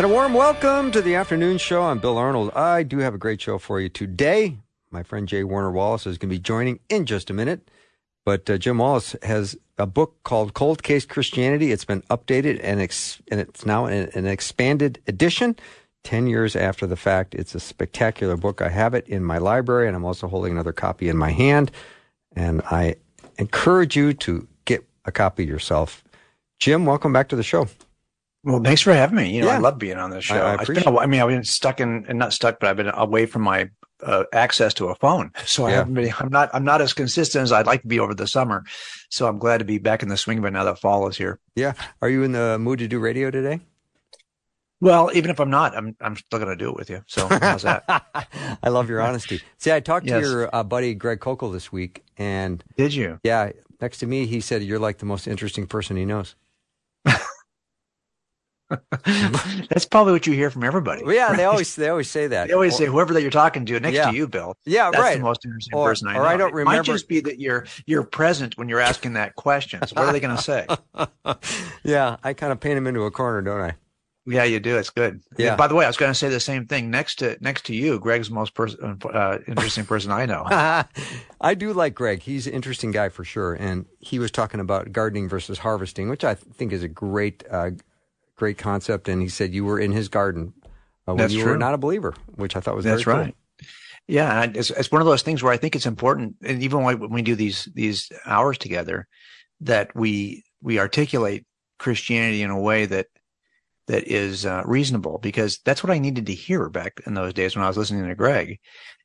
And a warm welcome to the afternoon show. I'm Bill Arnold. I do have a great show for you today. My friend J. Warner Wallace is going to be joining in just a minute. But uh, Jim Wallace has a book called Cold Case Christianity. It's been updated and, ex- and it's now an expanded edition. 10 years after the fact. It's a spectacular book. I have it in my library, and I'm also holding another copy in my hand. And I encourage you to get a copy yourself. Jim, welcome back to the show. Well, thanks for having me. You know, Yeah. I love being on this show. I- I appreciate been I mean, I've been stuck in, and not stuck, but I've been away from my uh, access to a phone. So I haven't been, I'm not, I'm not as consistent as I'd like to be over the summer. So I'm glad to be back in the swing of it now that fall is here. Yeah. Are you in the mood to do radio today? Well, even if I'm not, I'm, I'm still going to do it with you. So how's that? I love your honesty. See, I talked to your uh, buddy Greg Koukl this week, and Did you? yeah, next to me, he said you're like the most interesting person he knows. That's probably what you hear from everybody. Well, yeah, they always they always say that. They always Or- say whoever that you're talking to next Yeah. to you, Bill. yeah, That's right. the most interesting Or- person I know. or I don't It remember- might just be that you're you're present when you're asking that question. So what are they going to say? yeah, I kind of paint him into a corner, don't I? Yeah, you do. It's good. Yeah. By the way, I was going to say the same thing. Next to next to you, Greg's the most pers- uh, interesting person I know. I do like Greg. He's an interesting guy for sure, and he was talking about gardening versus harvesting, which I think is a great, uh, great concept. And he said you were in his garden uh, when That's you were not a believer, which I thought was That's very cool. right. Yeah, and it's it's one of those things where I think it's important, and even when when we do these these hours together, that we we articulate Christianity in a way that that is uh, reasonable, because that's what I needed to hear back in those days when I was listening to Greg.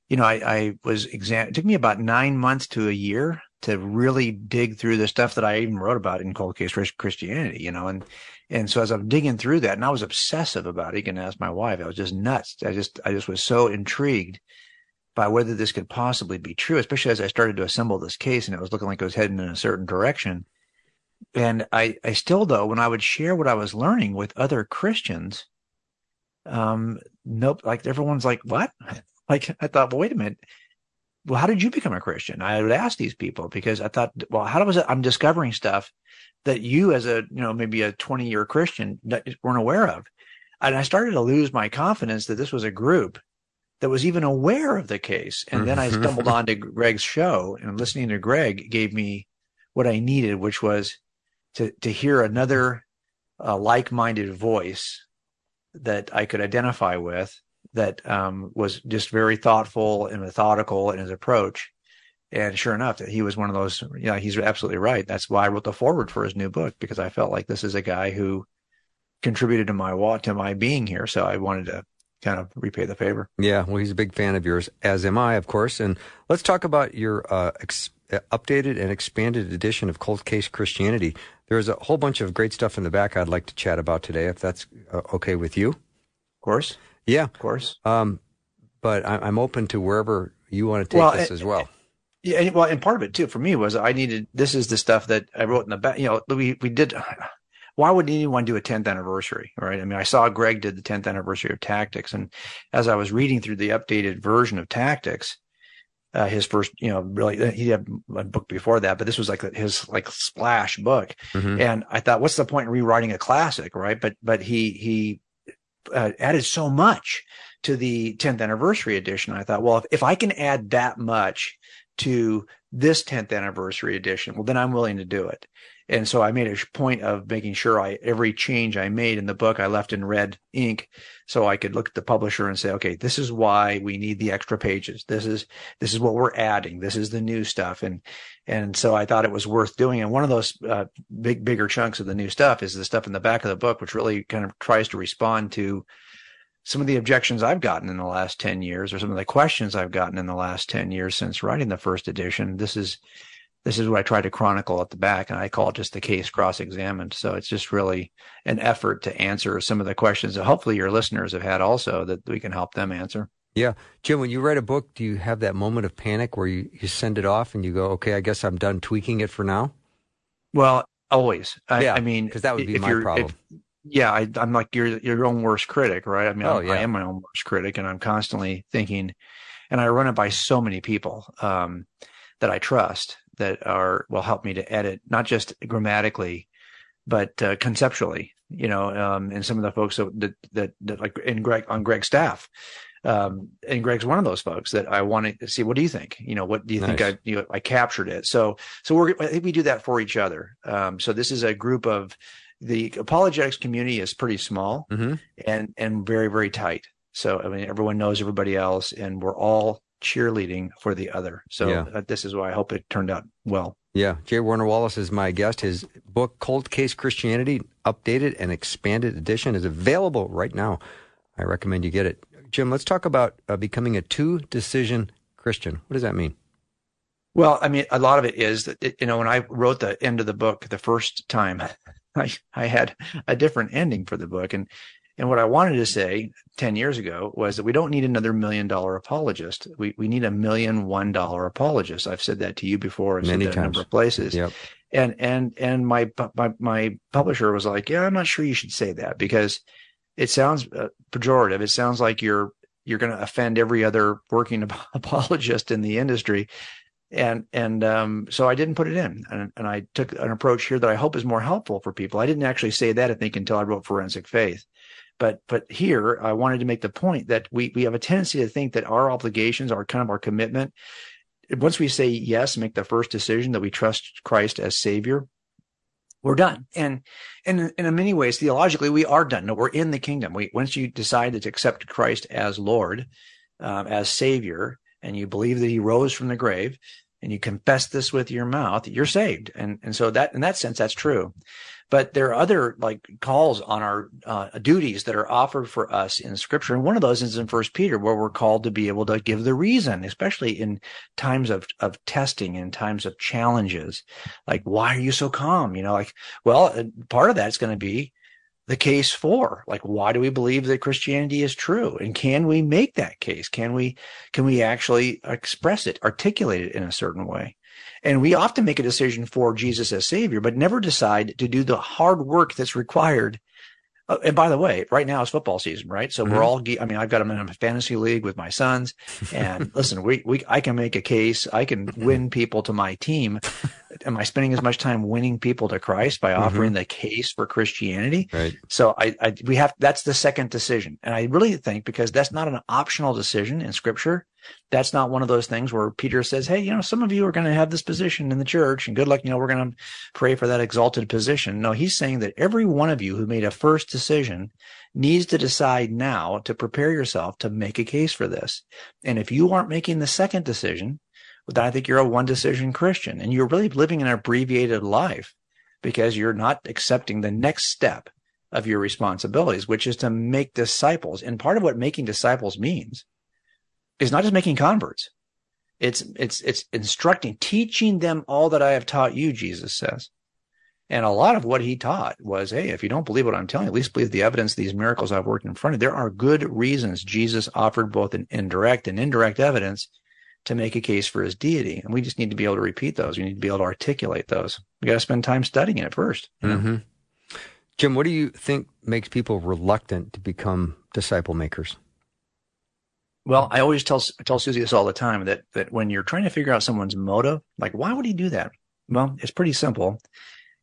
You know, I, I was exam. It took me about nine months to a year to really dig through the stuff that I even wrote about in Cold Case Christianity. You know, and and so as I'm digging through that, and I was obsessive about it. You can ask my wife. I was just nuts. I just I just was so intrigued by whether this could possibly be true, especially as I started to assemble this case and it was looking like it was heading in a certain direction. And I, I still though, when I would share what I was learning with other Christians, um, nope, like everyone's like, what? Like I thought, well, wait a minute. Well, how did you become a Christian? I would ask these people because I thought, well, how was it? I'm discovering stuff that you as a, you know, maybe a 20 year Christian weren't aware of. And I started to lose my confidence that this was a group that was even aware of the case. And then I Mhm. stumbled onto Greg's show and listening to Greg gave me what I needed, which was to, to hear another uh, like-minded voice that I could identify with that um, was just very thoughtful and methodical in his approach. And sure enough, that he was one of those, yeah, he's absolutely right. That's why I wrote the foreword for his new book because I felt like this is a guy who contributed to my wa- to my being here. So I wanted to kind of repay the favor. Yeah, well, he's a big fan of yours, as am I, of course. And let's talk about your uh, ex- uh, updated and expanded edition of Cold Case Christianity. There's a whole bunch of great stuff in the back I'd like to chat about today, if that's uh, okay with you. Of course, Yeah, of course. um, but I- I'm open to wherever you want to take Well, this it- as well. Yeah, and, well, and part of it too for me was I needed. This is the stuff that I wrote in the back. You know, we we did. Why would anyone do a 10th anniversary, right? I mean, I saw Greg did the 10th anniversary of Tactics, and as I was reading through the updated version of Tactics, uh, his first, you know, really he had a book before that, but this was like his like splash book, Mhm. and I thought, what's the point in rewriting a classic, right? But but he he uh, added so much to the 10th anniversary edition. I thought, well, if, if I can add that much to this 10th anniversary edition, well, then I'm willing to do it. And so I made a point of making sure I every change I made in the book I left in red ink, so I could look at the publisher and say, okay, this is why we need the extra pages. This is this is what we're adding. This is the new stuff, and and so I thought it was worth doing. And one of those uh, big bigger chunks of the new stuff is the stuff in the back of the book, which really kind of tries to respond to some of the objections I've gotten in the last 10 years or some of the questions I've gotten in the last 10 years since writing the first edition. This is this is what I try to chronicle at the back, and I call it just the case cross examined. So it's just really an effort to answer some of the questions that hopefully your listeners have had also that we can help them answer. Yeah. Jim, when you write a book, do you have that moment of panic where you, you send it off and you go, okay, I guess I'm done tweaking it for now? Well, always. I, yeah, I mean, because that would be my problem. If, yeah, I, am like your your own worst critic, right? I mean, oh, yeah. I am my own worst critic, and I'm constantly thinking, and I run it by so many people um, that I trust that are will help me to edit not just grammatically but uh, conceptually you know um, and some of the folks that, that that like in greg on greg's staff um, and greg's one of those folks that i want to see what do you think you know what do you nice. think i you know, i captured it so so we're i think we do that for each other um, so this is a group of the apologetics community is pretty small mm-hmm. and and very very tight so i mean everyone knows everybody else and we're all cheerleading for the other. So yeah. uh, this is why I hope it turned out well. Yeah, J. Warner Wallace is my guest. His book, Cold Case Christianity, updated and expanded edition, is available right now. I recommend you get it. Jim, let's talk about uh, becoming a two decision Christian. What does that mean? Well, I mean, a lot of it is that, it, you know, when I wrote the end of the book the first time, I, I had a different ending for the book. And and what I wanted to say 10 years ago was that we don't need another million dollar apologist. We, we need a million one dollar apologist. I've said that to you before. I've Many times. a number of places. Yep. And, and, and my, my, my publisher was like, yeah, I'm not sure you should say that because it sounds uh, pejorative. It sounds like you're, you're going to offend every other working apologist in the industry. And, and, um, so I didn't put it in and, and I took an approach here that I hope is more helpful for people. I didn't actually say that, I think, until I wrote Forensic Faith but but here I wanted to make the point that we we have a tendency to think that our obligations are kind of our commitment. Once we say yes, make the first decision that we trust Christ as Savior, we're done. And and in many ways, theologically, we are done. No, we're in the kingdom. We once you decide to accept Christ as Lord, um, as Savior, and you believe that He rose from the grave, and you confess this with your mouth, you're saved. And and so that in that sense, that's true. But there are other like calls on our uh, duties that are offered for us in Scripture, and one of those is in First Peter, where we're called to be able to give the reason, especially in times of of testing and times of challenges. Like, why are you so calm? You know, like, well, uh, part of that's going to be the case for like why do we believe that christianity is true and can we make that case can we can we actually express it articulate it in a certain way and we often make a decision for Jesus as Savior, but never decide to do the hard work that's required. Uh, and by the way, right now is football season, right? So mm-hmm. we're all, I mean, I've got them in a fantasy league with my sons and listen, we, we, I can make a case. I can win people to my team. Am I spending as much time winning people to Christ by offering mm-hmm. the case for Christianity? Right. So I, I, we have, that's the second decision. And I really think because that's not an optional decision in scripture, that's not one of those things where Peter says, Hey, you know, some of you are going to have this position in the church and good luck. You know, we're going to pray for that exalted position. No, he's saying that every one of you who made a first decision needs to decide now to prepare yourself to make a case for this. And if you aren't making the second decision, then I think you're a one decision Christian and you're really living an abbreviated life because you're not accepting the next step of your responsibilities, which is to make disciples. And part of what making disciples means is not just making converts. It's, it's, it's instructing, teaching them all that I have taught you, Jesus says. And a lot of what he taught was, Hey, if you don't believe what I'm telling you, at least believe the evidence these miracles I've worked in front of. There are good reasons Jesus offered both an indirect and indirect evidence to make a case for his deity. And we just need to be able to repeat those. We need to be able to articulate those. We got to spend time studying it 1st mm-hmm. Jim, what do you think makes people reluctant to become disciple makers? Well, I always tell tell Susie this all the time that that when you're trying to figure out someone's motive, like why would he do that? Well, it's pretty simple.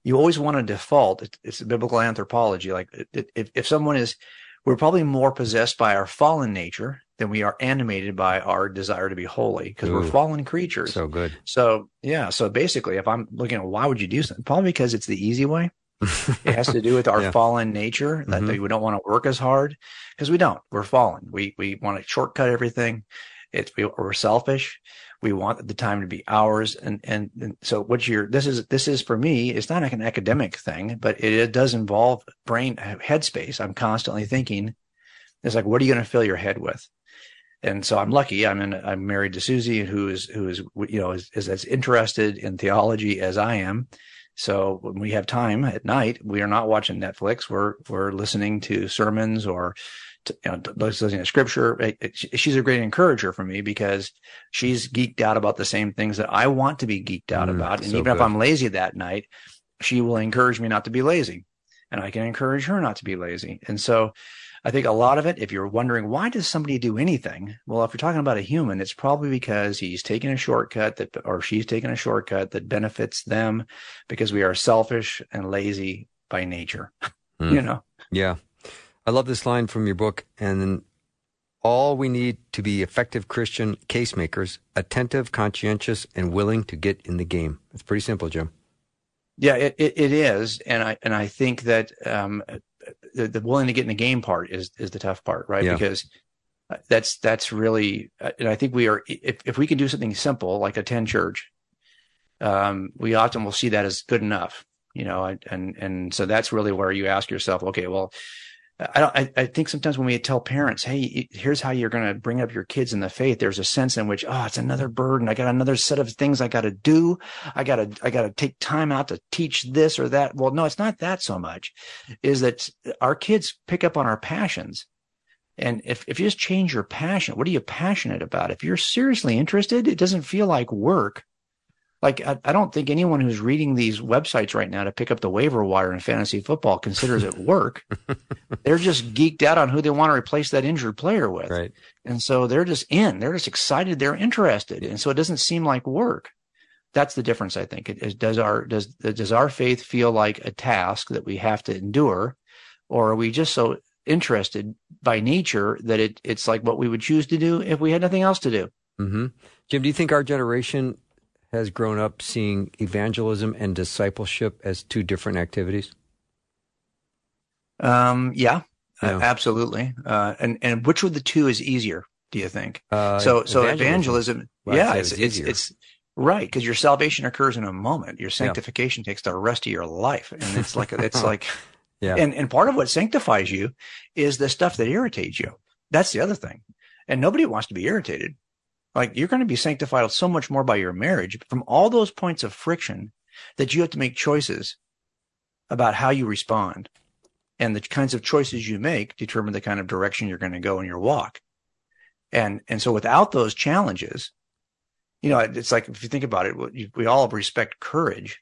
You always want to default. It's, it's biblical anthropology. Like if if someone is, we're probably more possessed by our fallen nature than we are animated by our desire to be holy because we're fallen creatures. So good. So yeah. So basically, if I'm looking at why would you do something, probably because it's the easy way it has to do with our yeah. fallen nature that mm-hmm. we don't want to work as hard because we don't. We're fallen. We we want to shortcut everything. It's we, are selfish. We want the time to be ours, and, and and so what you're this is this is for me. It's not like an academic thing, but it, it does involve brain headspace. I'm constantly thinking. It's like, what are you going to fill your head with? And so I'm lucky. I'm in, I'm married to Susie, who is who is you know is, is as interested in theology as I am. So when we have time at night, we are not watching Netflix. We're we're listening to sermons or to, you know, listening to scripture. She's a great encourager for me because she's geeked out about the same things that I want to be geeked out mm, about. And so even good. if I'm lazy that night, she will encourage me not to be lazy, and I can encourage her not to be lazy. And so I think a lot of it, if you're wondering why does somebody do anything, well, if you're talking about a human, it's probably because he's taking a shortcut that, or she's taking a shortcut that benefits them because we are selfish and lazy by nature. Mm. you know? Yeah. I love this line from your book. And then all we need to be effective Christian casemakers, attentive, conscientious, and willing to get in the game. It's pretty simple, Jim. Yeah, it, it, it is, and I and I think that um, the, the willing to get in the game part is is the tough part, right? Yeah. Because uh, that's that's really, uh, and I think we are if if we can do something simple like attend church, um, we often will see that as good enough, you know, and and so that's really where you ask yourself, okay, well, I don't. I, I, think sometimes when we tell parents, "Hey, here's how you're going to bring up your kids in the faith," there's a sense in which, oh, it's another burden. I got another set of things I got to do. I got to. I got to take time out to teach this or that. Well, no, it's not that so much. Is that our kids pick up on our passions, and if if you just change your passion, what are you passionate about? If you're seriously interested, it doesn't feel like work like I, I, don't think anyone who's reading these websites right now to pick up the waiver wire in fantasy football considers it work. they're just geeked out on who they want to replace that injured player with. Right. And so they're just in, they're just excited, they're interested. And so it doesn't seem like work. That's the difference, I think. It, it does our does does our faith feel like a task that we have to endure, or are we just so interested by nature that it it's like what we would choose to do if we had nothing else to do? Mm-hmm. Jim, do you think our generation has grown up seeing evangelism and discipleship as two different activities? Um, yeah, yeah. Uh, absolutely. Uh, and and which of the two is easier? Do you think? Uh, so so evangelism. evangelism well, yeah, it's, it's, it's right because your salvation occurs in a moment. Your sanctification yeah. takes the rest of your life, and it's like it's like. Yeah. And and part of what sanctifies you is the stuff that irritates you. That's the other thing. And nobody wants to be irritated. Like you're going to be sanctified so much more by your marriage from all those points of friction that you have to make choices about how you respond. And the kinds of choices you make determine the kind of direction you're going to go in your walk. And, and so without those challenges, you know, it's like, if you think about it, we all respect courage.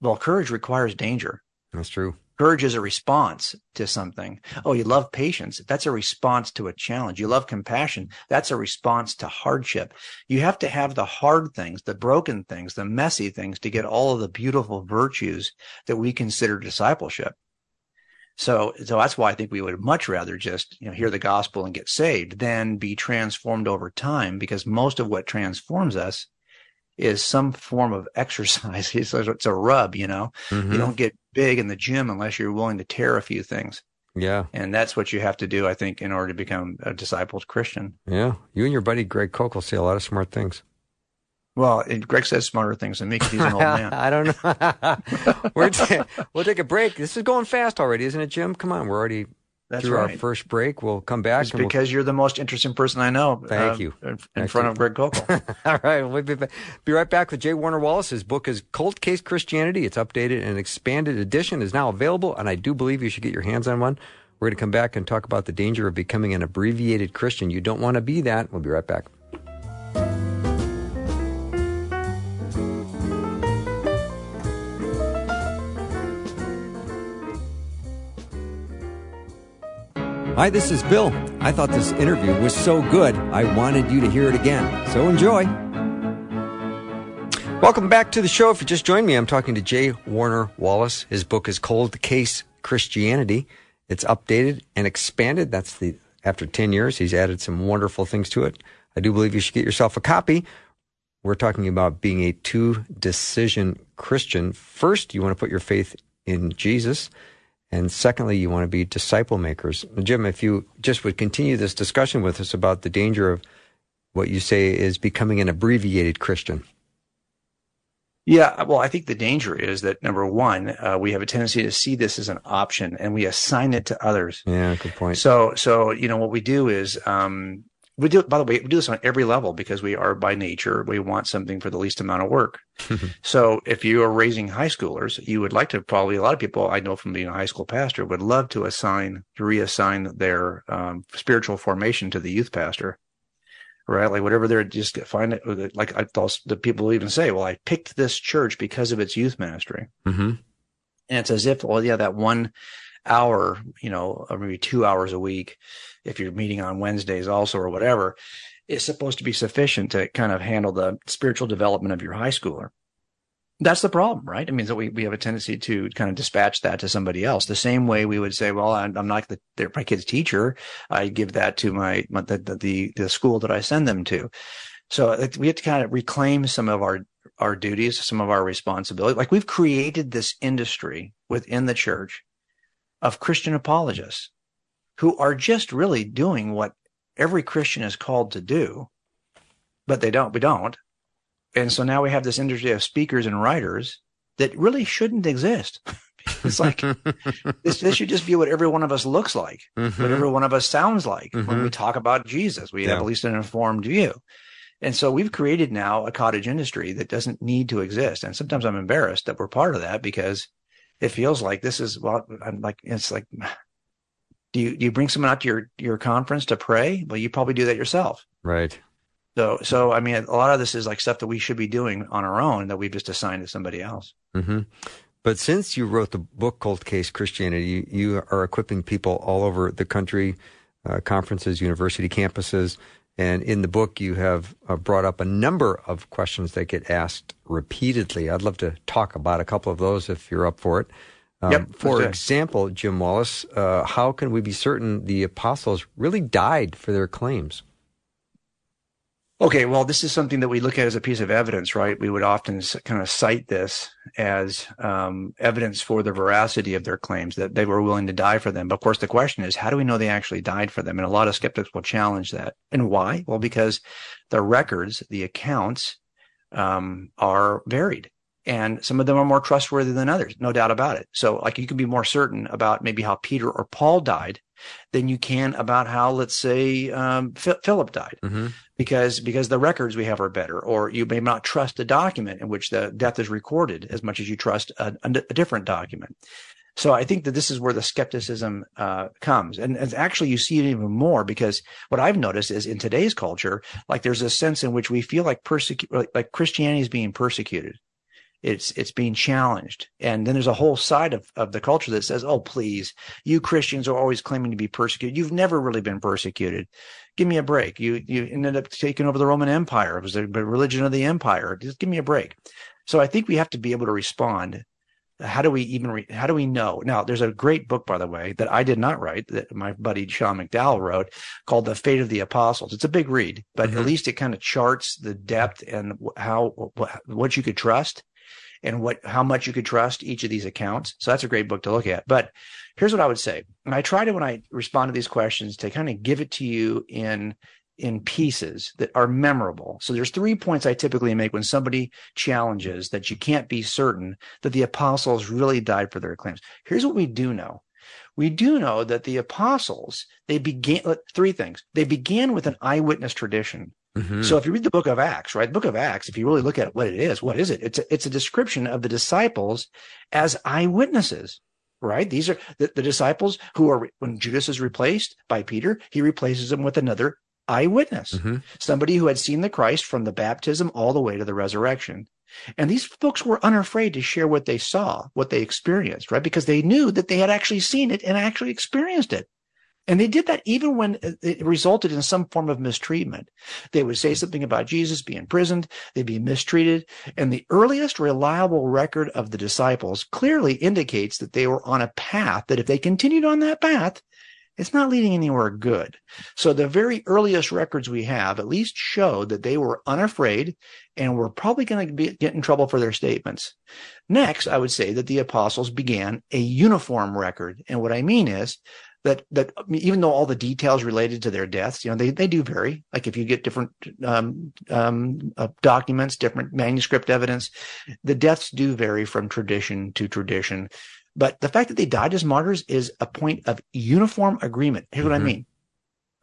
Well, courage requires danger. That's true. Courage is a response to something. Oh, you love patience. That's a response to a challenge. You love compassion. That's a response to hardship. You have to have the hard things, the broken things, the messy things to get all of the beautiful virtues that we consider discipleship. So, so that's why I think we would much rather just, you know, hear the gospel and get saved than be transformed over time because most of what transforms us is some form of exercise. It's, it's a rub, you know. Mm-hmm. You don't get big in the gym unless you're willing to tear a few things. Yeah. And that's what you have to do, I think, in order to become a discipled Christian. Yeah. You and your buddy Greg Koukl will say a lot of smart things. Well, Greg says smarter things than me because he's an old man. I don't know. We're t- we'll take a break. This is going fast already, isn't it, Jim? Come on. We're already that's through right. our first break. We'll come back. It's because we'll... you're the most interesting person I know. Thank uh, you. In, in front you. of Greg Koukl. All right. We'll be, be right back with J. Warner Wallace. His book is Cold Case Christianity. It's updated and expanded edition is now available, and I do believe you should get your hands on one. We're going to come back and talk about the danger of becoming an abbreviated Christian. You don't want to be that. We'll be right back. Hi, this is Bill. I thought this interview was so good, I wanted you to hear it again. So enjoy. Welcome back to the show. If you just joined me, I'm talking to J. Warner Wallace. His book is Cold Case Christianity. It's updated and expanded. That's the after 10 years, he's added some wonderful things to it. I do believe you should get yourself a copy. We're talking about being a two decision Christian. First, you want to put your faith in Jesus. And secondly, you want to be disciple makers. Jim, if you just would continue this discussion with us about the danger of what you say is becoming an abbreviated Christian. Yeah, well, I think the danger is that number one, uh, we have a tendency to see this as an option and we assign it to others. Yeah, good point. So, so you know what we do is um, we do by the way we do this on every level because we are by nature we want something for the least amount of work. So if you are raising high schoolers you would like to probably a lot of people i know from being a high school pastor would love to assign to reassign their um, spiritual formation to the youth pastor right? Like whatever they're just find it like i thought the people even say well i picked this church because of its youth ministry. Mm-hmm. and it's as if well yeah that one hour you know or maybe two hours a week if you're meeting on Wednesdays also or whatever, is supposed to be sufficient to kind of handle the spiritual development of your high schooler. That's the problem, right? It means that we, we have a tendency to kind of dispatch that to somebody else. The same way we would say, well, I'm, I'm not the, my kid's teacher. I give that to my, my the, the, the school that I send them to. So we have to kind of reclaim some of our, our duties, some of our responsibility. Like we've created this industry within the church of Christian apologists who are just really doing what every Christian is called to do, but they don't, we don't. And so now we have this industry of speakers and writers that really shouldn't exist. it's like this, this should just be what every one of us looks like, mm-hmm. what every one of us sounds like mm-hmm. when we talk about Jesus. We yeah. have at least an informed view. And so we've created now a cottage industry that doesn't need to exist. And sometimes I'm embarrassed that we're part of that because it feels like this is well, I'm like, it's like, do you do you bring someone out to your your conference to pray? Well, you probably do that yourself. Right. So so I mean, a lot of this is like stuff that we should be doing on our own that we've just assigned to somebody else. Mm-hmm. But since you wrote the book Cold Case Christianity, you, you are equipping people all over the country, uh, conferences, university campuses, and in the book you have uh, brought up a number of questions that get asked repeatedly. I'd love to talk about a couple of those if you're up for it. Um, yep, for example, Jim Wallace, uh, how can we be certain the apostles really died for their claims? Okay, well, this is something that we look at as a piece of evidence, right? We would often kind of cite this as um, evidence for the veracity of their claims that they were willing to die for them. But of course, the question is, how do we know they actually died for them? And a lot of skeptics will challenge that. And why? Well, because the records, the accounts, um, are varied and some of them are more trustworthy than others, no doubt about it. So like you can be more certain about maybe how Peter or Paul died than you can about how, let's say, um, Philip died, mm-hmm. because because the records we have are better, or you may not trust a document in which the death is recorded as much as you trust a, a different document. So I think that this is where the skepticism uh, comes, and, and, actually you see it even more because what I've noticed is in today's culture, like there's a sense in which we feel like persecu- like, like Christianity is being persecuted it's it's being challenged. And then there's a whole side of, of the culture that says oh please you christians are always claiming to be persecuted. You've never really been persecuted. Give me a break. You you ended up taking over the roman empire. It was the religion of the empire. Just give me a break. So i think we have to be able to respond. How do we even re- how do we know? Now there's a great book by the way that i did not write that my buddy sean mcdowell wrote called the fate of the apostles. It's a big read but mm-hmm. at least it kind of charts the depth and how what you could trust and what how much you could trust each of these accounts. So that's a great book to look at. But here's what I would say. And I try to when I respond to these questions to kind of give it to you in in pieces that are memorable. So there's three points I typically make when somebody challenges that you can't be certain that the apostles really died for their claims. Here's what we do know. We do know that the apostles, they began three things. They began with an eyewitness tradition. Mm-hmm. So if you read the book of Acts, right, the book of Acts, if you really look at what it is, what is it? It's a, it's a description of the disciples as eyewitnesses, right? These are the, the disciples who are, when Judas is replaced by Peter, he replaces him with another eyewitness, mm-hmm. somebody who had seen the Christ from the baptism all the way to the resurrection. And these folks were unafraid to share what they saw, what they experienced, right? Because they knew that they had actually seen it and actually experienced it. And they did that even when it resulted in some form of mistreatment. They would say something about Jesus being imprisoned, they'd be mistreated. And the earliest reliable record of the disciples clearly indicates that they were on a path that if they continued on that path, it's not leading anywhere good. So the very earliest records we have at least show that they were unafraid and were probably going to get in trouble for their statements. Next, I would say that the apostles began a uniform record. And what I mean is that that even though all the details related to their deaths, you know, they they do vary. Like if you get different um, um, uh, documents, different manuscript evidence, the deaths do vary from tradition to tradition. But the fact that they died as martyrs is a point of uniform agreement. Here's mm-hmm. what I mm-hmm. mean.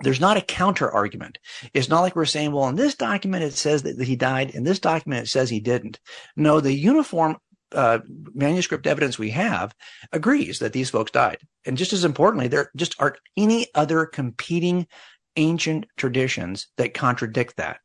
there's not a counter argument. It's not like we're saying, well, in this document it says that he died, in this document it says he didn't. No, the uniform uh, manuscript evidence we have agrees that these folks died. And just as importantly, there just aren't any other competing ancient traditions that contradict that.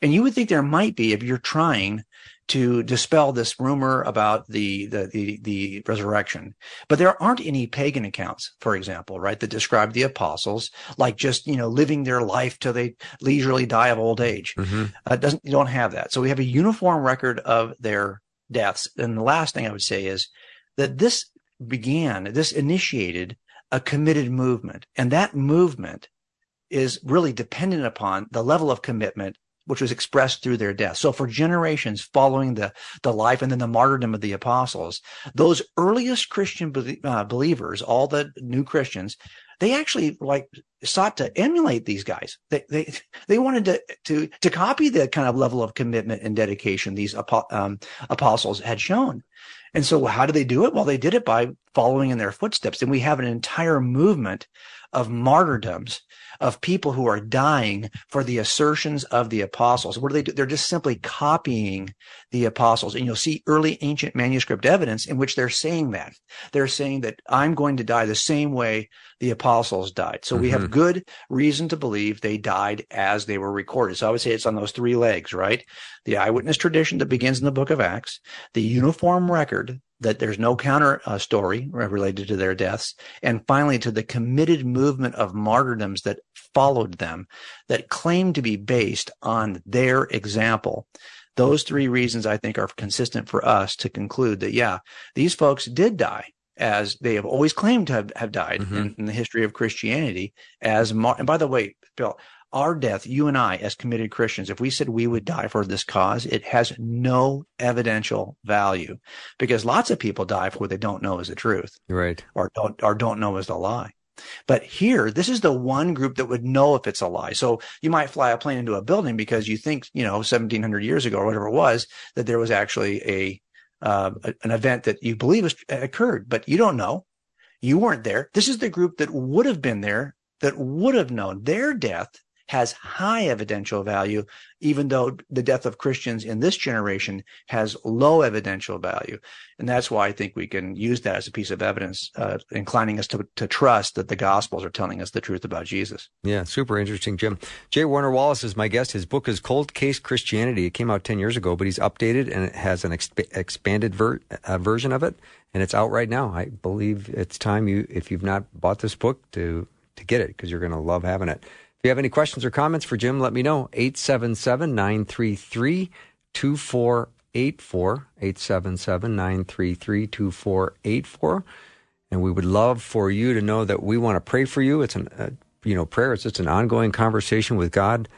And you would think there might be if you're trying to dispel this rumor about the, the, the, the, resurrection. But there aren't any pagan accounts, for example, right, that describe the apostles like just, you know, living their life till they leisurely die of old age. Mm-hmm. Uh, doesn't, you don't have that. So we have a uniform record of their deaths. And the last thing I would say is that this began, this initiated a committed movement. And that movement is really dependent upon the level of commitment which was expressed through their death. So for generations following the, the life and then the martyrdom of the apostles, those earliest Christian be- uh, believers, all the new Christians, they actually like sought to emulate these guys. They, they, they wanted to, to, to copy the kind of level of commitment and dedication these um, apostles had shown. And so how do they do it? Well, they did it by following in their footsteps. And we have an entire movement of martyrdoms of people who are dying for the assertions of the apostles. What do they do? They're just simply copying the apostles. And you'll see early ancient manuscript evidence in which they're saying that. They're saying that I'm going to die the same way the apostles died. So mm-hmm. we have mm-hmm. good reason to believe they died as they were recorded. So I would say it's on those three legs, right? The eyewitness tradition that begins in the book of Acts, the uniform record that there's no counter uh, story related to their deaths. And finally, to the committed movement of martyrdoms that followed them that claim to be based on their example. Those three reasons I think are consistent for us to conclude that, yeah, these folks did die as they have always claimed to have, have died mm-hmm. in, in, the history of Christianity as, mar- and by the way, Bill, our death, you and I, as committed Christians, if we said we would die for this cause, it has no evidential value because lots of people die for what they don't know is the truth. Right. Or don't, or don't know is the lie. But here, this is the one group that would know if it's a lie. So you might fly a plane into a building because you think, you know, 1700 years ago or whatever it was, that there was actually a, uh, an event that you believe occurred, but you don't know. You weren't there. This is the group that would have been there, that would have known their death has high evidential value, even though the death of Christians in this generation has low evidential value. And that's why I think we can use that as a piece of evidence, uh, inclining us to, to trust that the Gospels are telling us the truth about Jesus. Yeah, super interesting, Jim. J. Warner Wallace is my guest. His book is Cold Case Christianity. It came out 10 years ago, but he's updated and it has an exp- expanded ver- uh, version of it. And it's out right now. I believe it's time you, if you've not bought this book, to to get it because you're going to love having it. If you have any questions or comments for Jim, let me know. 877 933 2484. 877 933 2484. And we would love for you to know that we want to pray for you. It's an, uh, you know, prayer is just an ongoing conversation with God,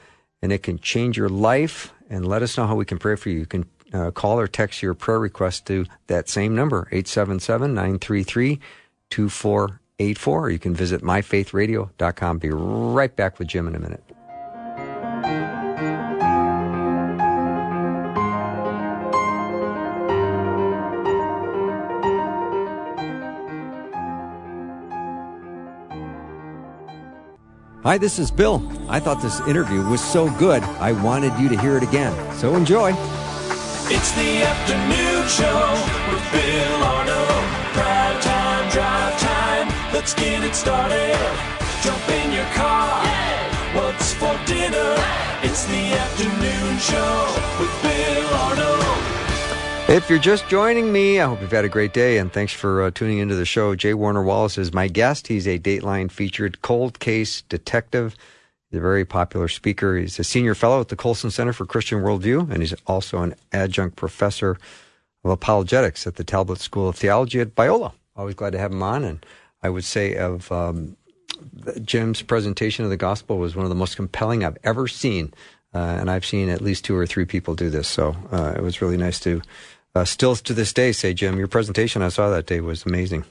and it can change your life. And let us know how we can pray for you. You can uh, call or text your prayer request to that same number, 877 933 2484. 84, or you can visit myfaithradio.com. Be right back with Jim in a minute. Hi, this is Bill. I thought this interview was so good, I wanted you to hear it again. So enjoy. It's the afternoon show with Bill Arnold. Let's get it started. Jump in your car. Yeah. What's for dinner? Hey. It's the afternoon show with Bill Arnold. If you're just joining me, I hope you've had a great day and thanks for uh, tuning into the show. J. Warner Wallace is my guest. He's a Dateline featured cold case detective. He's a very popular speaker. He's a senior fellow at the Colson Center for Christian Worldview, and he's also an adjunct professor of apologetics at the Talbot School of Theology at Biola. Always glad to have him on. And I would say of um, Jim's presentation of the gospel was one of the most compelling I've ever seen. Uh, and I've seen at least two or three people do this. So uh, it was really nice to uh, still to this day say, Jim, your presentation I saw that day was amazing.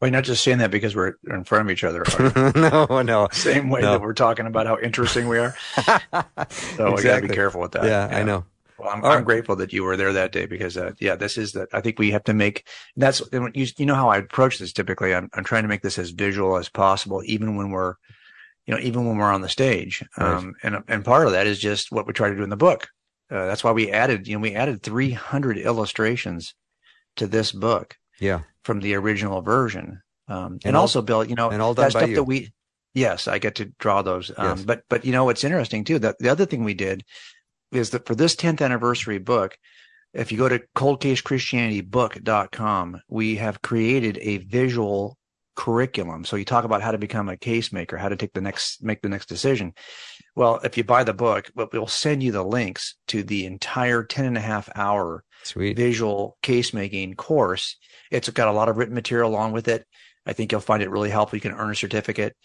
Well, you're not just saying that because we're in front of each other. no, no. Same way no. that we're talking about how interesting we are. so exactly. we got to be careful with that. Yeah, yeah. I know. Well, I'm, I'm, grateful that you were there that day because, uh, yeah, this is that. I think we have to make that's you, you know how I approach this typically. I'm, I'm trying to make this as visual as possible, even when we're you know, even when we're on the stage. Right. Um, and, and part of that is just what we try to do in the book. Uh, that's why we added, you know, we added 300 illustrations to this book Yeah. from the original version. Um, and, And all- also, Bill, you know, and all that stuff you. that we, yes, I get to draw those. Um, Yes. but, but you know, what's interesting too, that the other thing we did is that for this 10th anniversary book, if you go to coldcasechristianitybook.com, we have created a visual curriculum. So you talk about how to become a case maker, how to take the next, make the next decision. Well, if you buy the book, but we'll send you the links to the entire 10 and a half hour Sweet. visual case making course. It's got a lot of written material along with it. I think you'll find it really helpful. You can earn a certificate.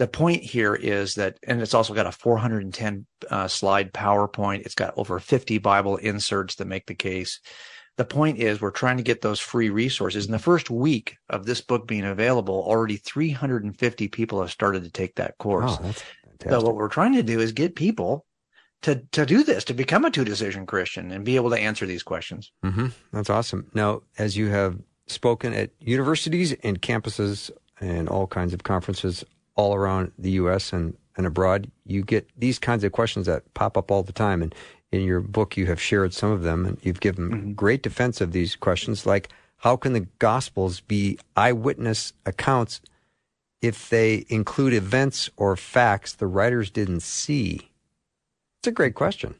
The point here is that, and it's also got a 410 uh, slide PowerPoint. It's got over 50 Bible inserts that make the case. The point is we're trying to get those free resources. In the first week of this book being available, already 350 people have started to take that course. Oh, So what we're trying to do is get people to to do this, to become a two decision Christian and be able to answer these questions. hmm That's awesome. Now, as you have spoken at universities and campuses and all kinds of conferences all around the U.S. and, and abroad, you get these kinds of questions that pop up all the time. And in your book, you have shared some of them, and you've given Mm-hmm. great defense of these questions, like how can the Gospels be eyewitness accounts if they include events or facts the writers didn't see? It's a great question.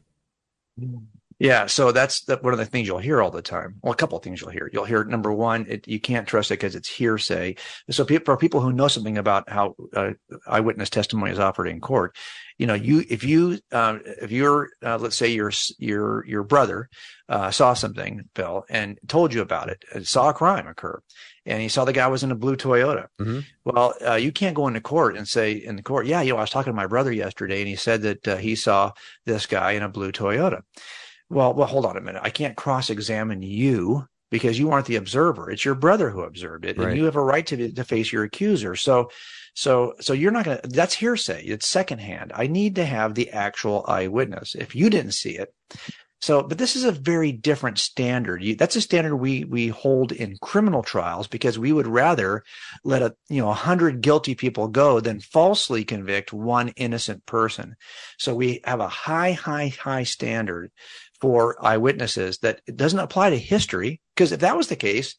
Yeah, so that's the, one of the things you'll hear all the time. Well, a couple of things you'll hear. You'll hear number one, it, you can't trust it because it's hearsay. So pe- for people who know something about how uh, eyewitness testimony is offered in court, you know, you if you um, if you're uh, let's say your your your brother uh, saw something, Bill, and told you about it, saw a crime occur, and he saw the guy was in a blue Toyota. Mhm. Well, uh, you can't go into court and say in the court, yeah, you know, I was talking to my brother yesterday, and he said that uh, he saw this guy in a blue Toyota. Well, well, hold on a minute. I can't cross-examine you because you aren't the observer. It's your brother who observed it, Right. and you have a right to to face your accuser. So, so, so you're not going to. That's hearsay. It's secondhand. I need to have the actual eyewitness. If you didn't see it, so, but this is a very different standard. You, that's a standard we we hold in criminal trials because we would rather let a you know a hundred guilty people go than falsely convict one innocent person. So we have a high, high, high standard for eyewitnesses that it doesn't apply to history because if that was the case,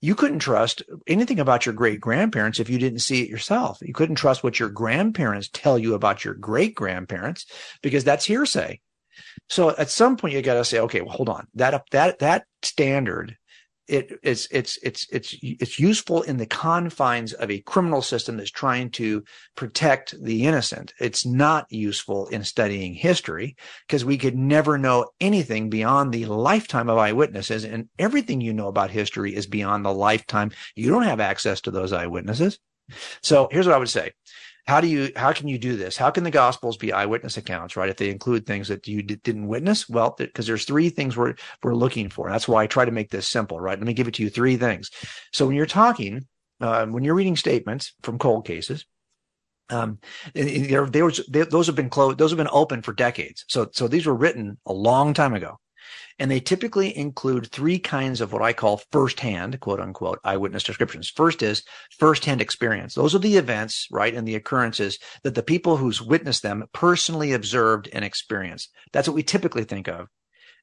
you couldn't trust anything about your great grandparents if you didn't see it yourself. You couldn't trust what your grandparents tell you about your great grandparents because that's hearsay. So at some point you got to say, okay, well, hold on. That that that standard, it it's it's it's it's it's useful in the confines of a criminal system that's trying to protect the innocent. It's not useful in studying history because we could never know anything beyond the lifetime of eyewitnesses, and everything you know about history is beyond the lifetime. You don't have access to those eyewitnesses. So here's what I would say how do you how can you do this? How can the gospels be eyewitness accounts right? If they include things that you d- didn't witness well because there's three things we're we're looking for. That's why i try to make this simple right? Let me give it to you three things. So when you're talking uh, when you're reading statements from cold cases um, and- and they were, they, those have been closed those have been open for decades. So so these were written a long time ago and they typically include three kinds of what I call firsthand, quote unquote, eyewitness descriptions. First is firsthand experience. Those are the events, right, and the occurrences that the people who's witnessed them personally observed and experienced. That's what we typically think of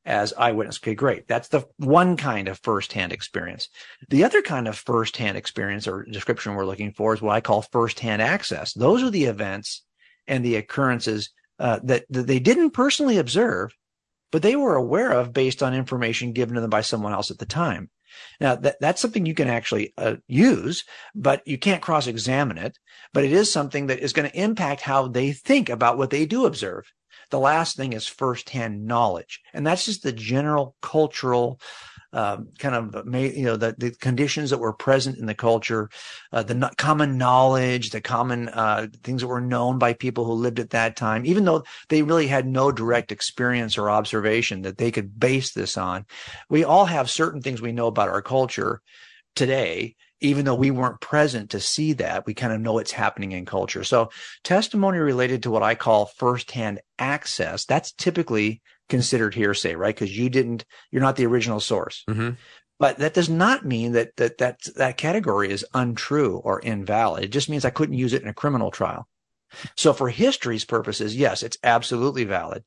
as eyewitness. Okay, great. That's the one kind of firsthand experience. The other kind of firsthand experience or description we're looking for is what I call firsthand access. Those are the events and the occurrences uh, that, that they didn't personally observe, but they were aware of based on information given to them by someone else at the time. Now that, that's something you can actually uh, use, but you can't cross examine it. But it is something that is going to impact how they think about what they do observe. The last thing is firsthand knowledge. And that's just the general cultural um, kind of, you know, the, the conditions that were present in the culture, uh, the no- common knowledge, the common uh, things that were known by people who lived at that time, even though they really had no direct experience or observation that they could base this on. We all have certain things we know about our culture today, even though we weren't present to see that, we kind of know it's happening in culture. So testimony related to what I call firsthand access, that's typically considered hearsay, right? Because you didn't, you're not the original source. Mm-hmm. But that does not mean that that that that category is untrue or invalid. It just means I couldn't use it in a criminal trial. So for history's purposes, yes, it's absolutely valid,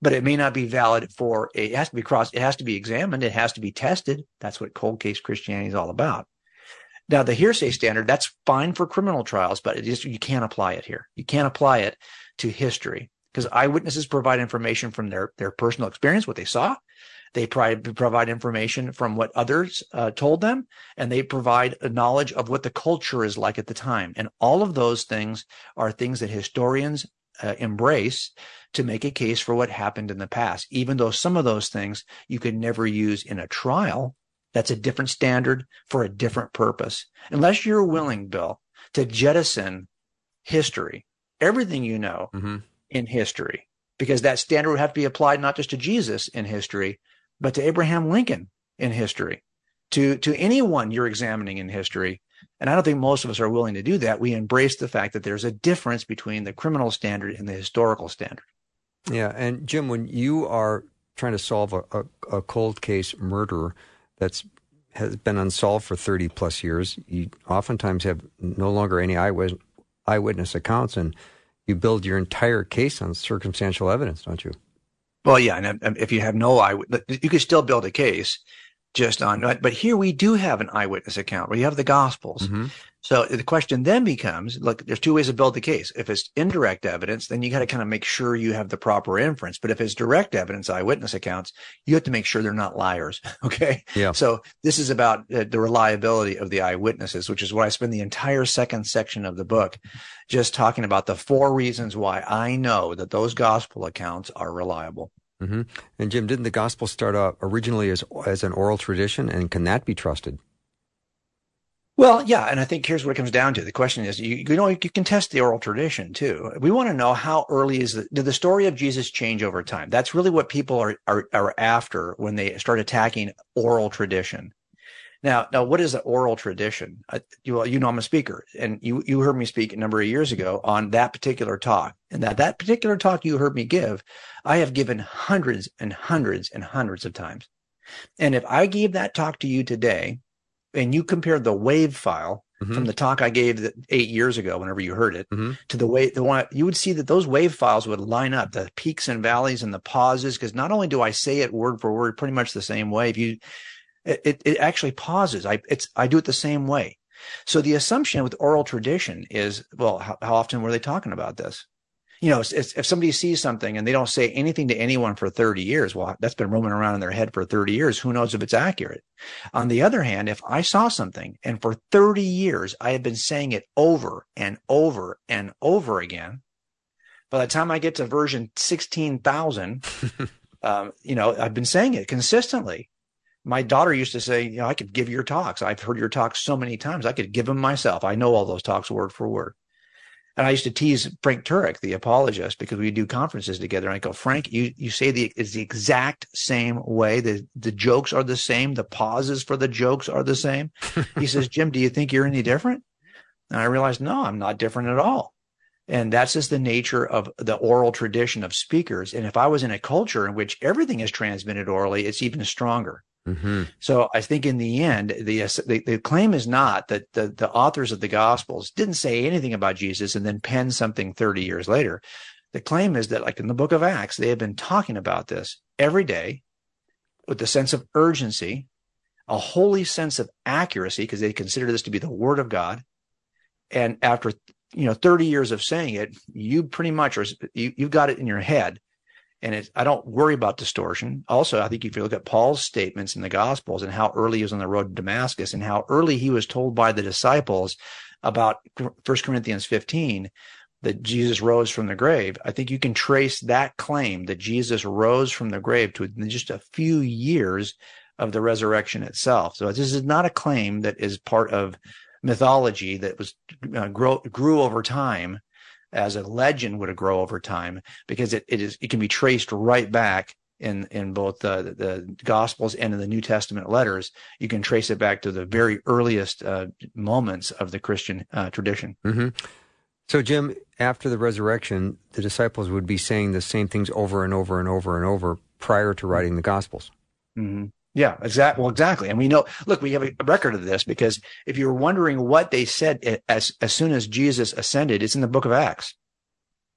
but it may not be valid for it has to be crossed, it has to be examined, it has to be tested. That's what cold case Christianity is all about. Now, the hearsay standard, that's fine for criminal trials, but it is, you can't apply it here. You can't apply it to history because eyewitnesses provide information from their, their personal experience, what they saw. They provide, provide information from what others uh, told them, and they provide a knowledge of what the culture is like at the time. And all of those things are things that historians uh, embrace to make a case for what happened in the past, even though some of those things you could never use in a trial. That's a different standard for a different purpose. Unless you're willing, Bill, to jettison history, everything you know Mm-hmm. In history, because that standard would have to be applied not just to Jesus in history, but to Abraham Lincoln in history, to, to anyone you're examining in history. And I don't think most of us are willing to do that. We embrace the fact that there's a difference between the criminal standard and the historical standard. Yeah, and Jim, when you are trying to solve a, a, a cold case murder that's has been unsolved for thirty plus years, you oftentimes have no longer any eyewitness, eyewitness accounts, and you build your entire case on circumstantial evidence, don't you? Well, yeah, and if you have no eyewitness, you could still build a case just on. But here we do have an eyewitness account. We have the Gospels. Mm-hmm. So the question then becomes: Look, there's two ways to build the case. If it's indirect evidence, then you got to kind of make sure you have the proper inference. But if it's direct evidence, eyewitness accounts, you have to make sure they're not liars. Okay. Yeah. So this is about uh, the reliability of the eyewitnesses, which is what I spend the entire second section of the book just talking about the four reasons why I know that those gospel accounts are reliable. Hmm And Jim, didn't the gospel start out originally as as an oral tradition, and can that be trusted? Well, yeah, and I think here's what it comes down to. The question is, you, you know, you can test the oral tradition too. We want to know how early is the, did the story of Jesus change over time? That's really what people are, are, are after when they start attacking oral tradition. Now, now, what is an oral tradition? I, you, you know, I'm a speaker, and you you heard me speak a number of years ago on that particular talk, and that that particular talk you heard me give, I have given hundreds and hundreds and hundreds of times. And if I gave that talk to you today, and you compared the wave file Mhm. from the talk I gave eight years ago, whenever you heard it, Mhm. to the way the one you would see that those wave files would line up the peaks and valleys and the pauses. Because not only do I say it word for word pretty much the same way, if you it, it, actually pauses. I it's I do it the same way. So the assumption with oral tradition is, well, how, how often were they talking about this? You know, it's- if somebody sees something and they don't say anything to anyone for 30 years, well, that's been roaming around in their head for 30 years. Who knows if it's accurate? On the other hand, if I saw something and for 30 years I have been saying it over and over and over again, by the time I get to version 16,000, um, you know, I've been saying it consistently. My daughter used to say, you know, I could give your talks. I've heard your talks so many times. I could give them myself. I know all those talks word for word. And I used to tease Frank Turek, the apologist, because we do conferences together. And I go, Frank, you, you say the, it's the exact same way. The, the jokes are the same. The pauses for the jokes are the same. he says, Jim, do you think you're any different? And I realized, no, I'm not different at all. And that's just the nature of the oral tradition of speakers. And if I was in a culture in which everything is transmitted orally, it's even stronger. Hmm So I think in the end, the, the, the claim is not that the, the authors of the gospels didn't say anything about Jesus and then pen something 30 years later. The claim is that like in the book of Acts, they have been talking about this every day with a sense of urgency, a holy sense of accuracy, because they consider this to be the word of God. And after, you know, 30 years of saying it, you pretty much are, you, you've got it in your head and I don't worry about distortion. Also, I think if you look at Paul's statements in the Gospels and how early he was on the road to Damascus and how early he was told by the disciples about 1 Corinthians 15 that Jesus rose from the grave, I think you can trace that claim that Jesus rose from the grave to just a few years of the resurrection itself. So this is not a claim that is part of mythology that was uh, grow, grew over time as a legend would grow over time because it, it is it can be traced right back in in both the the gospels and in the new testament letters. You can trace it back to the very earliest uh, moments of the christian uh, tradition. Hmm So, Jim, after the resurrection, the disciples would be saying the same things over and over and over and over prior to writing the Gospels. hmm yeah exactly well exactly and we know look we have a record of this because if you're wondering what they said as as soon as jesus ascended it's in the book of acts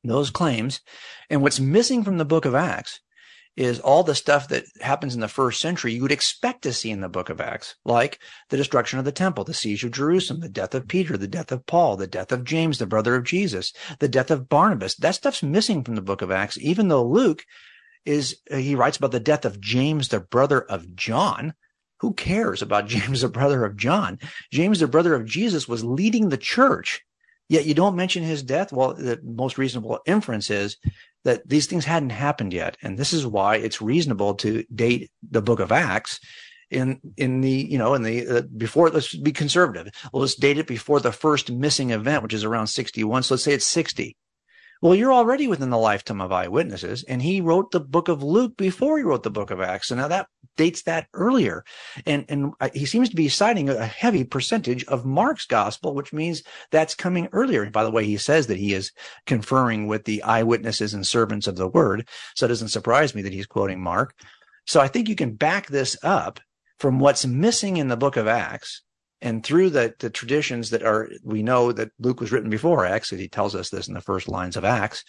those claims. And what's missing from the book of Acts is all the stuff that happens in the first century you would expect to see in the book of Acts, like the destruction of the temple, the siege of Jerusalem, the death of Peter, the death of Paul, the death of James, the brother of Jesus, the death of Barnabas. That stuff's missing from the book of Acts, even though Luke is, uh, he writes about the death of James, the brother of John. Who cares about James, the brother of John? James, the brother of Jesus, was leading the church. Yet you don't mention his death. Well, the most reasonable inference is that these things hadn't happened yet. And this is why it's reasonable to date the book of Acts in, in the, you know, in the, uh, before, let's be conservative. Well, let's date it before the first missing event, which is around 61. So let's say it's 60. Well, you're already within the lifetime of eyewitnesses. And he wrote the book of Luke before he wrote the book of Acts. So now that dates that earlier. And, and he seems to be citing a heavy percentage of Mark's gospel, which means that's coming earlier. By the way, he says that he is conferring with the eyewitnesses and servants of the word. So it doesn't surprise me that he's quoting Mark. So I think you can back this up from what's missing in the book of Acts and through the, the traditions that are, we know that Luke was written before Acts, he tells us this in the first lines of Acts.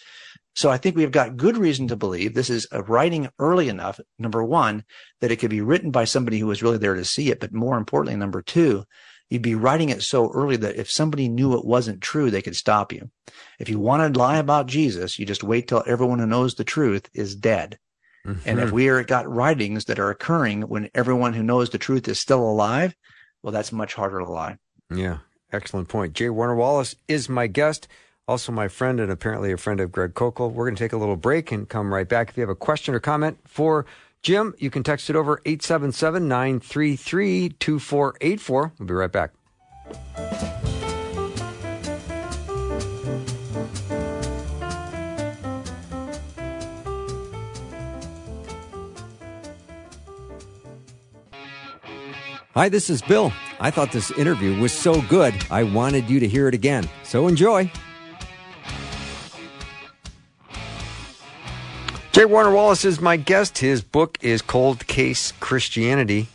So I think we've got good reason to believe this is a writing early enough, number one, that it could be written by somebody who was really there to see it. But more importantly, number two, you'd be writing it so early that if somebody knew it wasn't true, they could stop you. If you want to lie about Jesus, you just wait till everyone who knows the truth is dead. Mm-hmm. And if we are got writings that are occurring when everyone who knows the truth is still alive, well, that's much harder to lie. Yeah, excellent point. J. Warner Wallace is my guest, also my friend, and apparently a friend of Greg Koukl. We're going to take a little break and come right back. If you have a question or comment for Jim, you can text it over 877 933 2484. We'll be right back. Hi, this is Bill. I thought this interview was so good, I wanted you to hear it again. So enjoy. J. Warner Wallace is my guest. His book is Cold Case Christianity.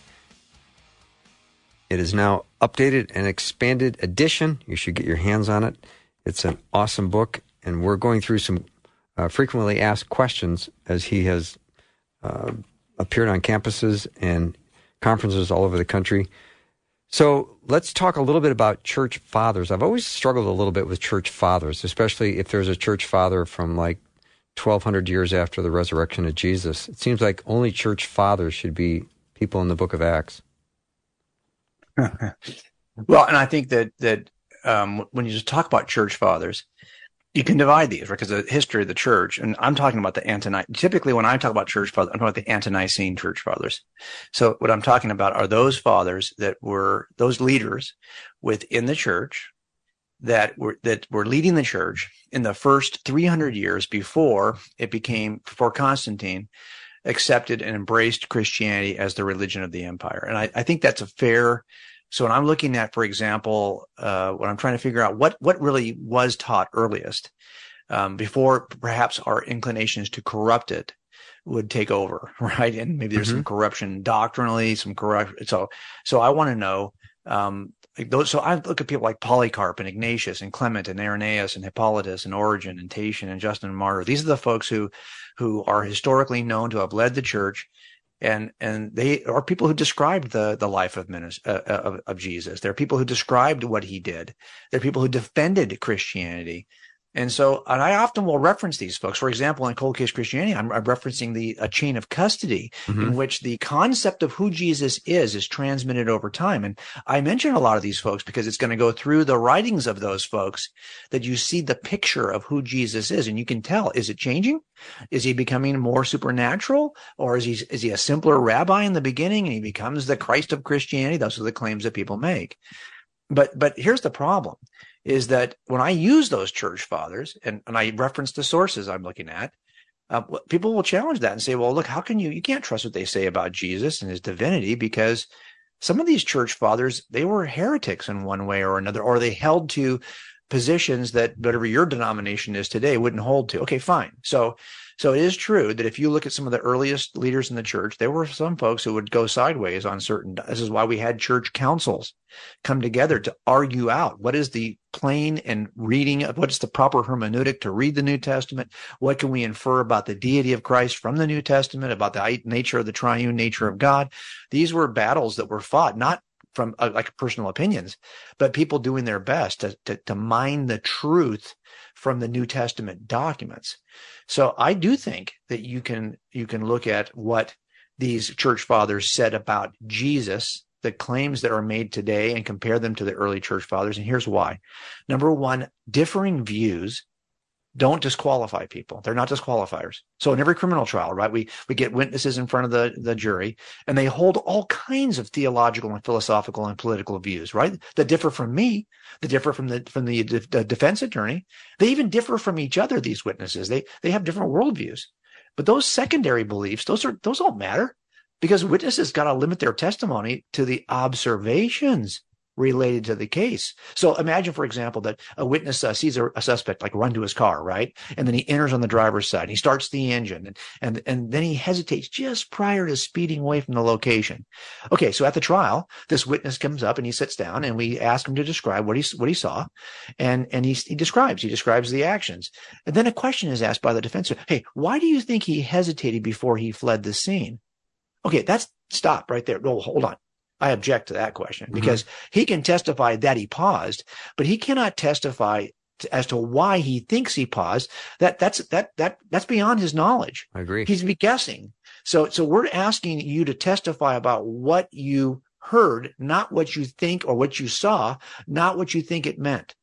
It is now updated and expanded edition. You should get your hands on it. It's an awesome book, and we're going through some uh, frequently asked questions as he has uh, appeared on campuses and conferences all over the country. So let's talk a little bit about church fathers. I've always struggled a little bit with church fathers, especially if there's a church father from like 1200 years after the resurrection of Jesus. It seems like only church fathers should be people in the book of Acts. well, and I think that, that, um, when you just talk about church fathers, you can divide these, right? Because the history of the church, and I'm talking about the ante Typically, when I talk about church fathers, I'm talking about the ante-Nicene church fathers. So, what I'm talking about are those fathers that were those leaders within the church that were that were leading the church in the first 300 years before it became before Constantine accepted and embraced Christianity as the religion of the empire. And I, I think that's a fair so when I'm looking at, for example, uh, when I'm trying to figure out what what really was taught earliest, um, before perhaps our inclinations to corrupt it would take over, right? And maybe there's mm-hmm. some corruption doctrinally, some corrupt. So so I want to know. Um, like those, so I look at people like Polycarp and Ignatius and Clement and Irenaeus and Hippolytus and Origen and Tatian and Justin and Martyr. These are the folks who, who are historically known to have led the church and and they are people who described the the life of, uh, of, of Jesus. There are people who described what he did. There are people who defended Christianity. And so, and I often will reference these folks. For example, in Cold Case Christianity, I'm, I'm referencing the a chain of custody mm-hmm. in which the concept of who Jesus is is transmitted over time. And I mention a lot of these folks because it's going to go through the writings of those folks that you see the picture of who Jesus is, and you can tell is it changing? Is he becoming more supernatural, or is he is he a simpler rabbi in the beginning and he becomes the Christ of Christianity? Those are the claims that people make. But but here's the problem is that when I use those church fathers and, and I reference the sources I'm looking at, uh, people will challenge that and say, well, look, how can you, you can't trust what they say about Jesus and his divinity because some of these church fathers, they were heretics in one way or another, or they held to positions that whatever your denomination is today wouldn't hold to. Okay, fine. So, so it is true that if you look at some of the earliest leaders in the church, there were some folks who would go sideways on certain. This is why we had church councils come together to argue out what is the plain and reading of what is the proper hermeneutic to read the New Testament. What can we infer about the deity of Christ from the New Testament, about the nature of the triune nature of God? These were battles that were fought not from uh, like personal opinions, but people doing their best to, to, to mine the truth from the New Testament documents. So I do think that you can, you can look at what these church fathers said about Jesus, the claims that are made today and compare them to the early church fathers. And here's why. Number one, differing views don't disqualify people. They're not disqualifiers. So in every criminal trial, right, we, we get witnesses in front of the, the jury and they hold all kinds of theological and philosophical and political views, right? That differ from me, that differ from the, from the, the defense attorney. They even differ from each other, these witnesses. They, they have different worldviews. But those secondary beliefs, those are, those don't matter because witnesses got to limit their testimony to the observations related to the case. So imagine, for example, that a witness uh, sees a, a, suspect like run to his car, right? And then he enters on the driver's side. He starts the engine and, and, and then he hesitates just prior to speeding away from the location. Okay. So at the trial, this witness comes up and he sits down and we ask him to describe what he, what he saw. And, and he, he describes, he describes the actions. And then a question is asked by the defense. Hey, why do you think he hesitated before he fled the scene? Okay. That's stop right there. No, hold on. I object to that question mm-hmm. because he can testify that he paused, but he cannot testify to, as to why he thinks he paused. That that's that that that's beyond his knowledge. I agree. He's be guessing. So so we're asking you to testify about what you heard, not what you think or what you saw, not what you think it meant.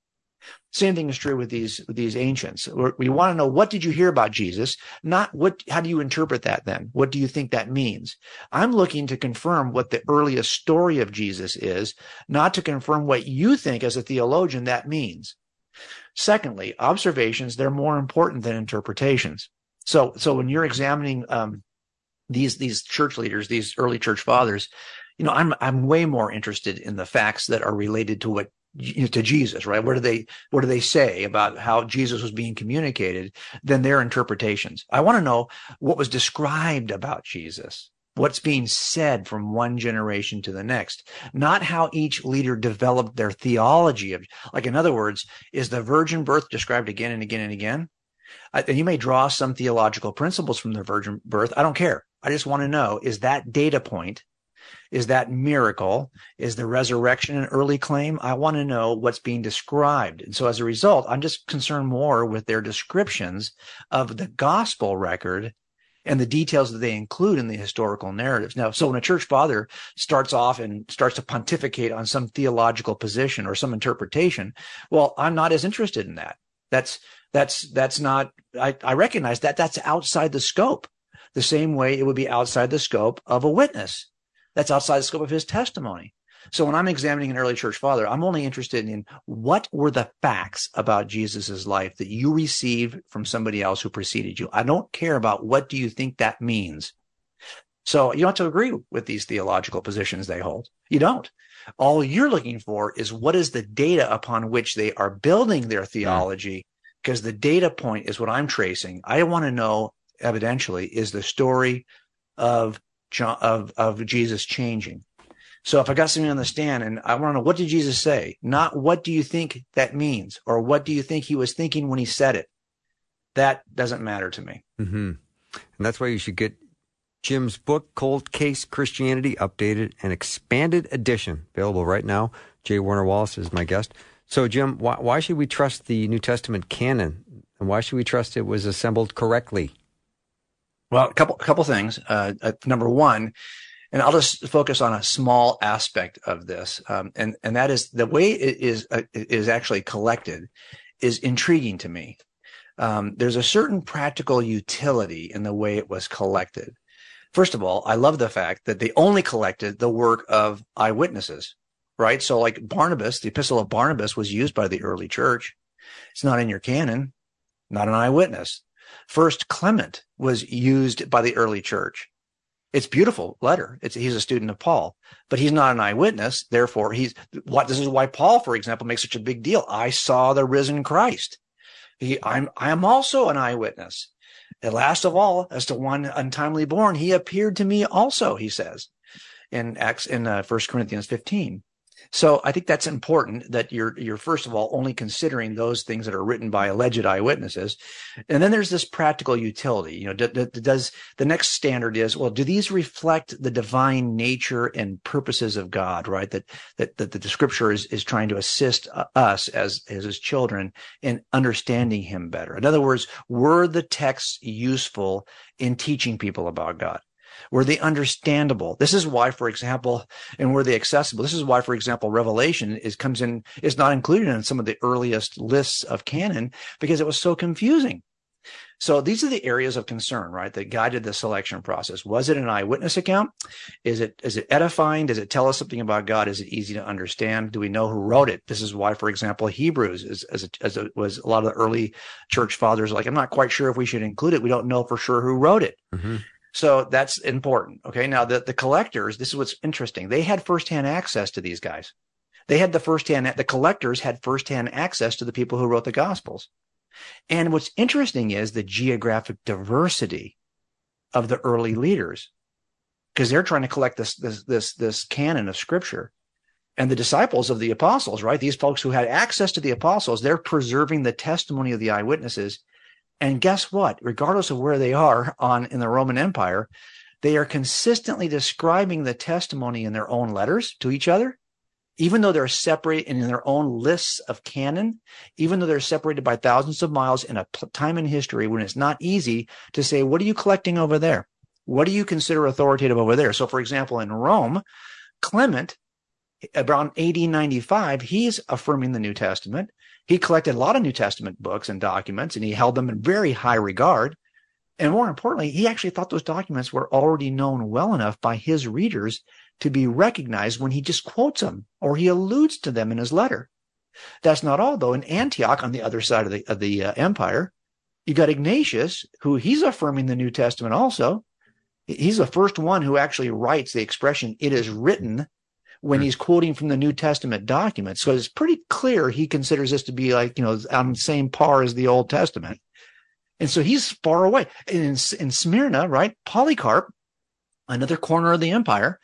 Same thing is true with these with these ancients. We want to know what did you hear about Jesus, not what. How do you interpret that? Then, what do you think that means? I'm looking to confirm what the earliest story of Jesus is, not to confirm what you think as a theologian that means. Secondly, observations they're more important than interpretations. So, so when you're examining um, these these church leaders, these early church fathers, you know, I'm I'm way more interested in the facts that are related to what to Jesus, right? What do they what do they say about how Jesus was being communicated than their interpretations? I want to know what was described about Jesus. What's being said from one generation to the next, not how each leader developed their theology of, like, in other words, is the virgin birth described again and again and again? and you may draw some theological principles from the virgin birth. I don't care. I just want to know, is that data point is that miracle? Is the resurrection an early claim? I want to know what's being described. And so as a result, I'm just concerned more with their descriptions of the gospel record and the details that they include in the historical narratives. Now, so when a church father starts off and starts to pontificate on some theological position or some interpretation, well, I'm not as interested in that. That's, that's, that's not, I, I recognize that that's outside the scope the same way it would be outside the scope of a witness. That's outside the scope of his testimony. So when I'm examining an early church father, I'm only interested in what were the facts about Jesus's life that you received from somebody else who preceded you. I don't care about what do you think that means. So you don't have to agree with these theological positions they hold. You don't. All you're looking for is what is the data upon which they are building their hmm. theology, because the data point is what I'm tracing. I want to know evidentially is the story of of, of Jesus changing. So if I got something on the stand and I want to know what did Jesus say, not what do you think that means or what do you think he was thinking when he said it, that doesn't matter to me. Mm-hmm. And that's why you should get Jim's book, Cold Case Christianity, updated and expanded edition, available right now. J. Warner Wallace is my guest. So, Jim, why, why should we trust the New Testament canon, and why should we trust it was assembled correctly? Well, a couple, a couple things. Uh, uh, number one, and I'll just focus on a small aspect of this, um, and and that is the way it is uh, is actually collected is intriguing to me. Um, there's a certain practical utility in the way it was collected. First of all, I love the fact that they only collected the work of eyewitnesses, right? So, like Barnabas, the Epistle of Barnabas was used by the early church. It's not in your canon, not an eyewitness. First Clement was used by the early church. It's beautiful letter. It's, he's a student of Paul, but he's not an eyewitness. Therefore, he's what this is why Paul, for example, makes such a big deal. I saw the risen Christ. He, I'm, I am also an eyewitness. And last of all, as to one untimely born, he appeared to me also, he says in Acts, in uh, 1 Corinthians 15. So I think that's important that you're you're first of all only considering those things that are written by alleged eyewitnesses, and then there's this practical utility. You know, d- d- does the next standard is well, do these reflect the divine nature and purposes of God? Right, that that that the Scripture is is trying to assist uh, us as as His children in understanding Him better. In other words, were the texts useful in teaching people about God? Were they understandable? This is why, for example, and were they accessible? This is why, for example, Revelation is comes in is not included in some of the earliest lists of canon because it was so confusing. So these are the areas of concern, right? That guided the selection process. Was it an eyewitness account? Is it is it edifying? Does it tell us something about God? Is it easy to understand? Do we know who wrote it? This is why, for example, Hebrews is as it, as was a lot of the early church fathers like, I'm not quite sure if we should include it. We don't know for sure who wrote it. Mm-hmm. So that's important. Okay. Now the, the collectors, this is what's interesting. They had firsthand access to these guys. They had the firsthand, the collectors had firsthand access to the people who wrote the gospels. And what's interesting is the geographic diversity of the early leaders because they're trying to collect this, this, this, this canon of scripture and the disciples of the apostles, right? These folks who had access to the apostles, they're preserving the testimony of the eyewitnesses and guess what? Regardless of where they are on in the Roman Empire, they are consistently describing the testimony in their own letters to each other, even though they're separate in their own lists of canon, even though they're separated by thousands of miles in a time in history when it's not easy to say, what are you collecting over there? What do you consider authoritative over there? So, for example, in Rome, Clement, around AD 95, he's affirming the New Testament. He collected a lot of New Testament books and documents and he held them in very high regard. And more importantly, he actually thought those documents were already known well enough by his readers to be recognized when he just quotes them or he alludes to them in his letter. That's not all, though. In Antioch, on the other side of the, of the uh, empire, you got Ignatius, who he's affirming the New Testament also. He's the first one who actually writes the expression, it is written when hmm. he's quoting from the New Testament documents. So it's pretty clear he considers this to be like, you know, on the same par as the Old Testament. And so he's far away. In, in Smyrna, right? Polycarp, another corner of the empire,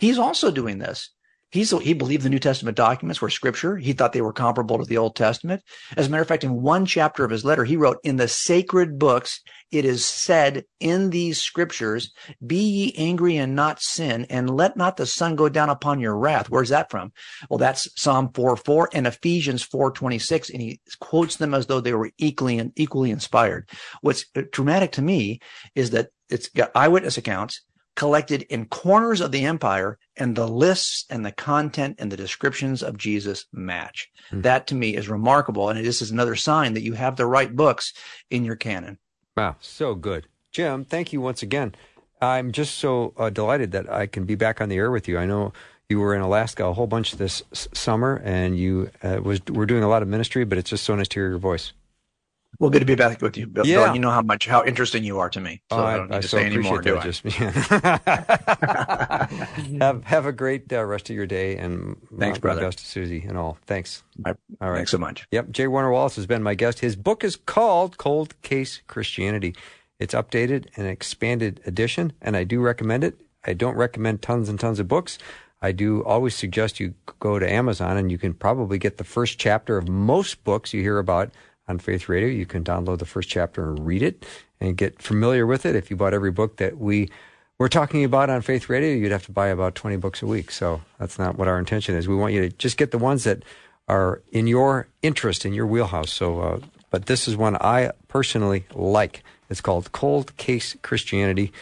he's also doing this. He's, he believed the New Testament documents were scripture. He thought they were comparable to the Old Testament. As a matter of fact, in one chapter of his letter, he wrote, in the sacred books, it is said in these scriptures, be ye angry and not sin, and let not the sun go down upon your wrath. Where's that from? Well, that's Psalm 4, 4 and Ephesians 4, 26. And he quotes them as though they were equally and equally inspired. What's dramatic to me is that it's got eyewitness accounts collected in corners of the empire and the lists and the content and the descriptions of Jesus match. Mm-hmm. That to me is remarkable. And this is another sign that you have the right books in your canon. Wow, so good. Jim, thank you once again. I'm just so uh, delighted that I can be back on the air with you. I know you were in Alaska a whole bunch this s- summer and you uh, was were doing a lot of ministry, but it's just so nice to hear your voice. Well, good to be back with you, Bill. Yeah. you know how much how interesting you are to me. So oh, I, I, don't need I to so say anymore, do I? Just, yeah. have have a great uh, rest of your day, and thanks, brother. Best to Susie and all. Thanks. all right. Thanks so much. Yep. J. Warner Wallace has been my guest. His book is called Cold Case Christianity. It's updated and expanded edition, and I do recommend it. I don't recommend tons and tons of books. I do always suggest you go to Amazon and you can probably get the first chapter of most books you hear about on Faith Radio. You can download the first chapter and read it and get familiar with it. If you bought every book that we were talking about on Faith Radio, you'd have to buy about 20 books a week. So that's not what our intention is. We want you to just get the ones that are in your interest, in your wheelhouse. So, uh, but this is one I personally like. It's called Cold Case Christianity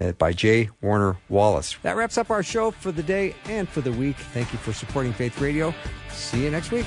uh, by J. Warner Wallace. That wraps up our show for the day and for the week. Thank you for supporting Faith Radio. See you next week.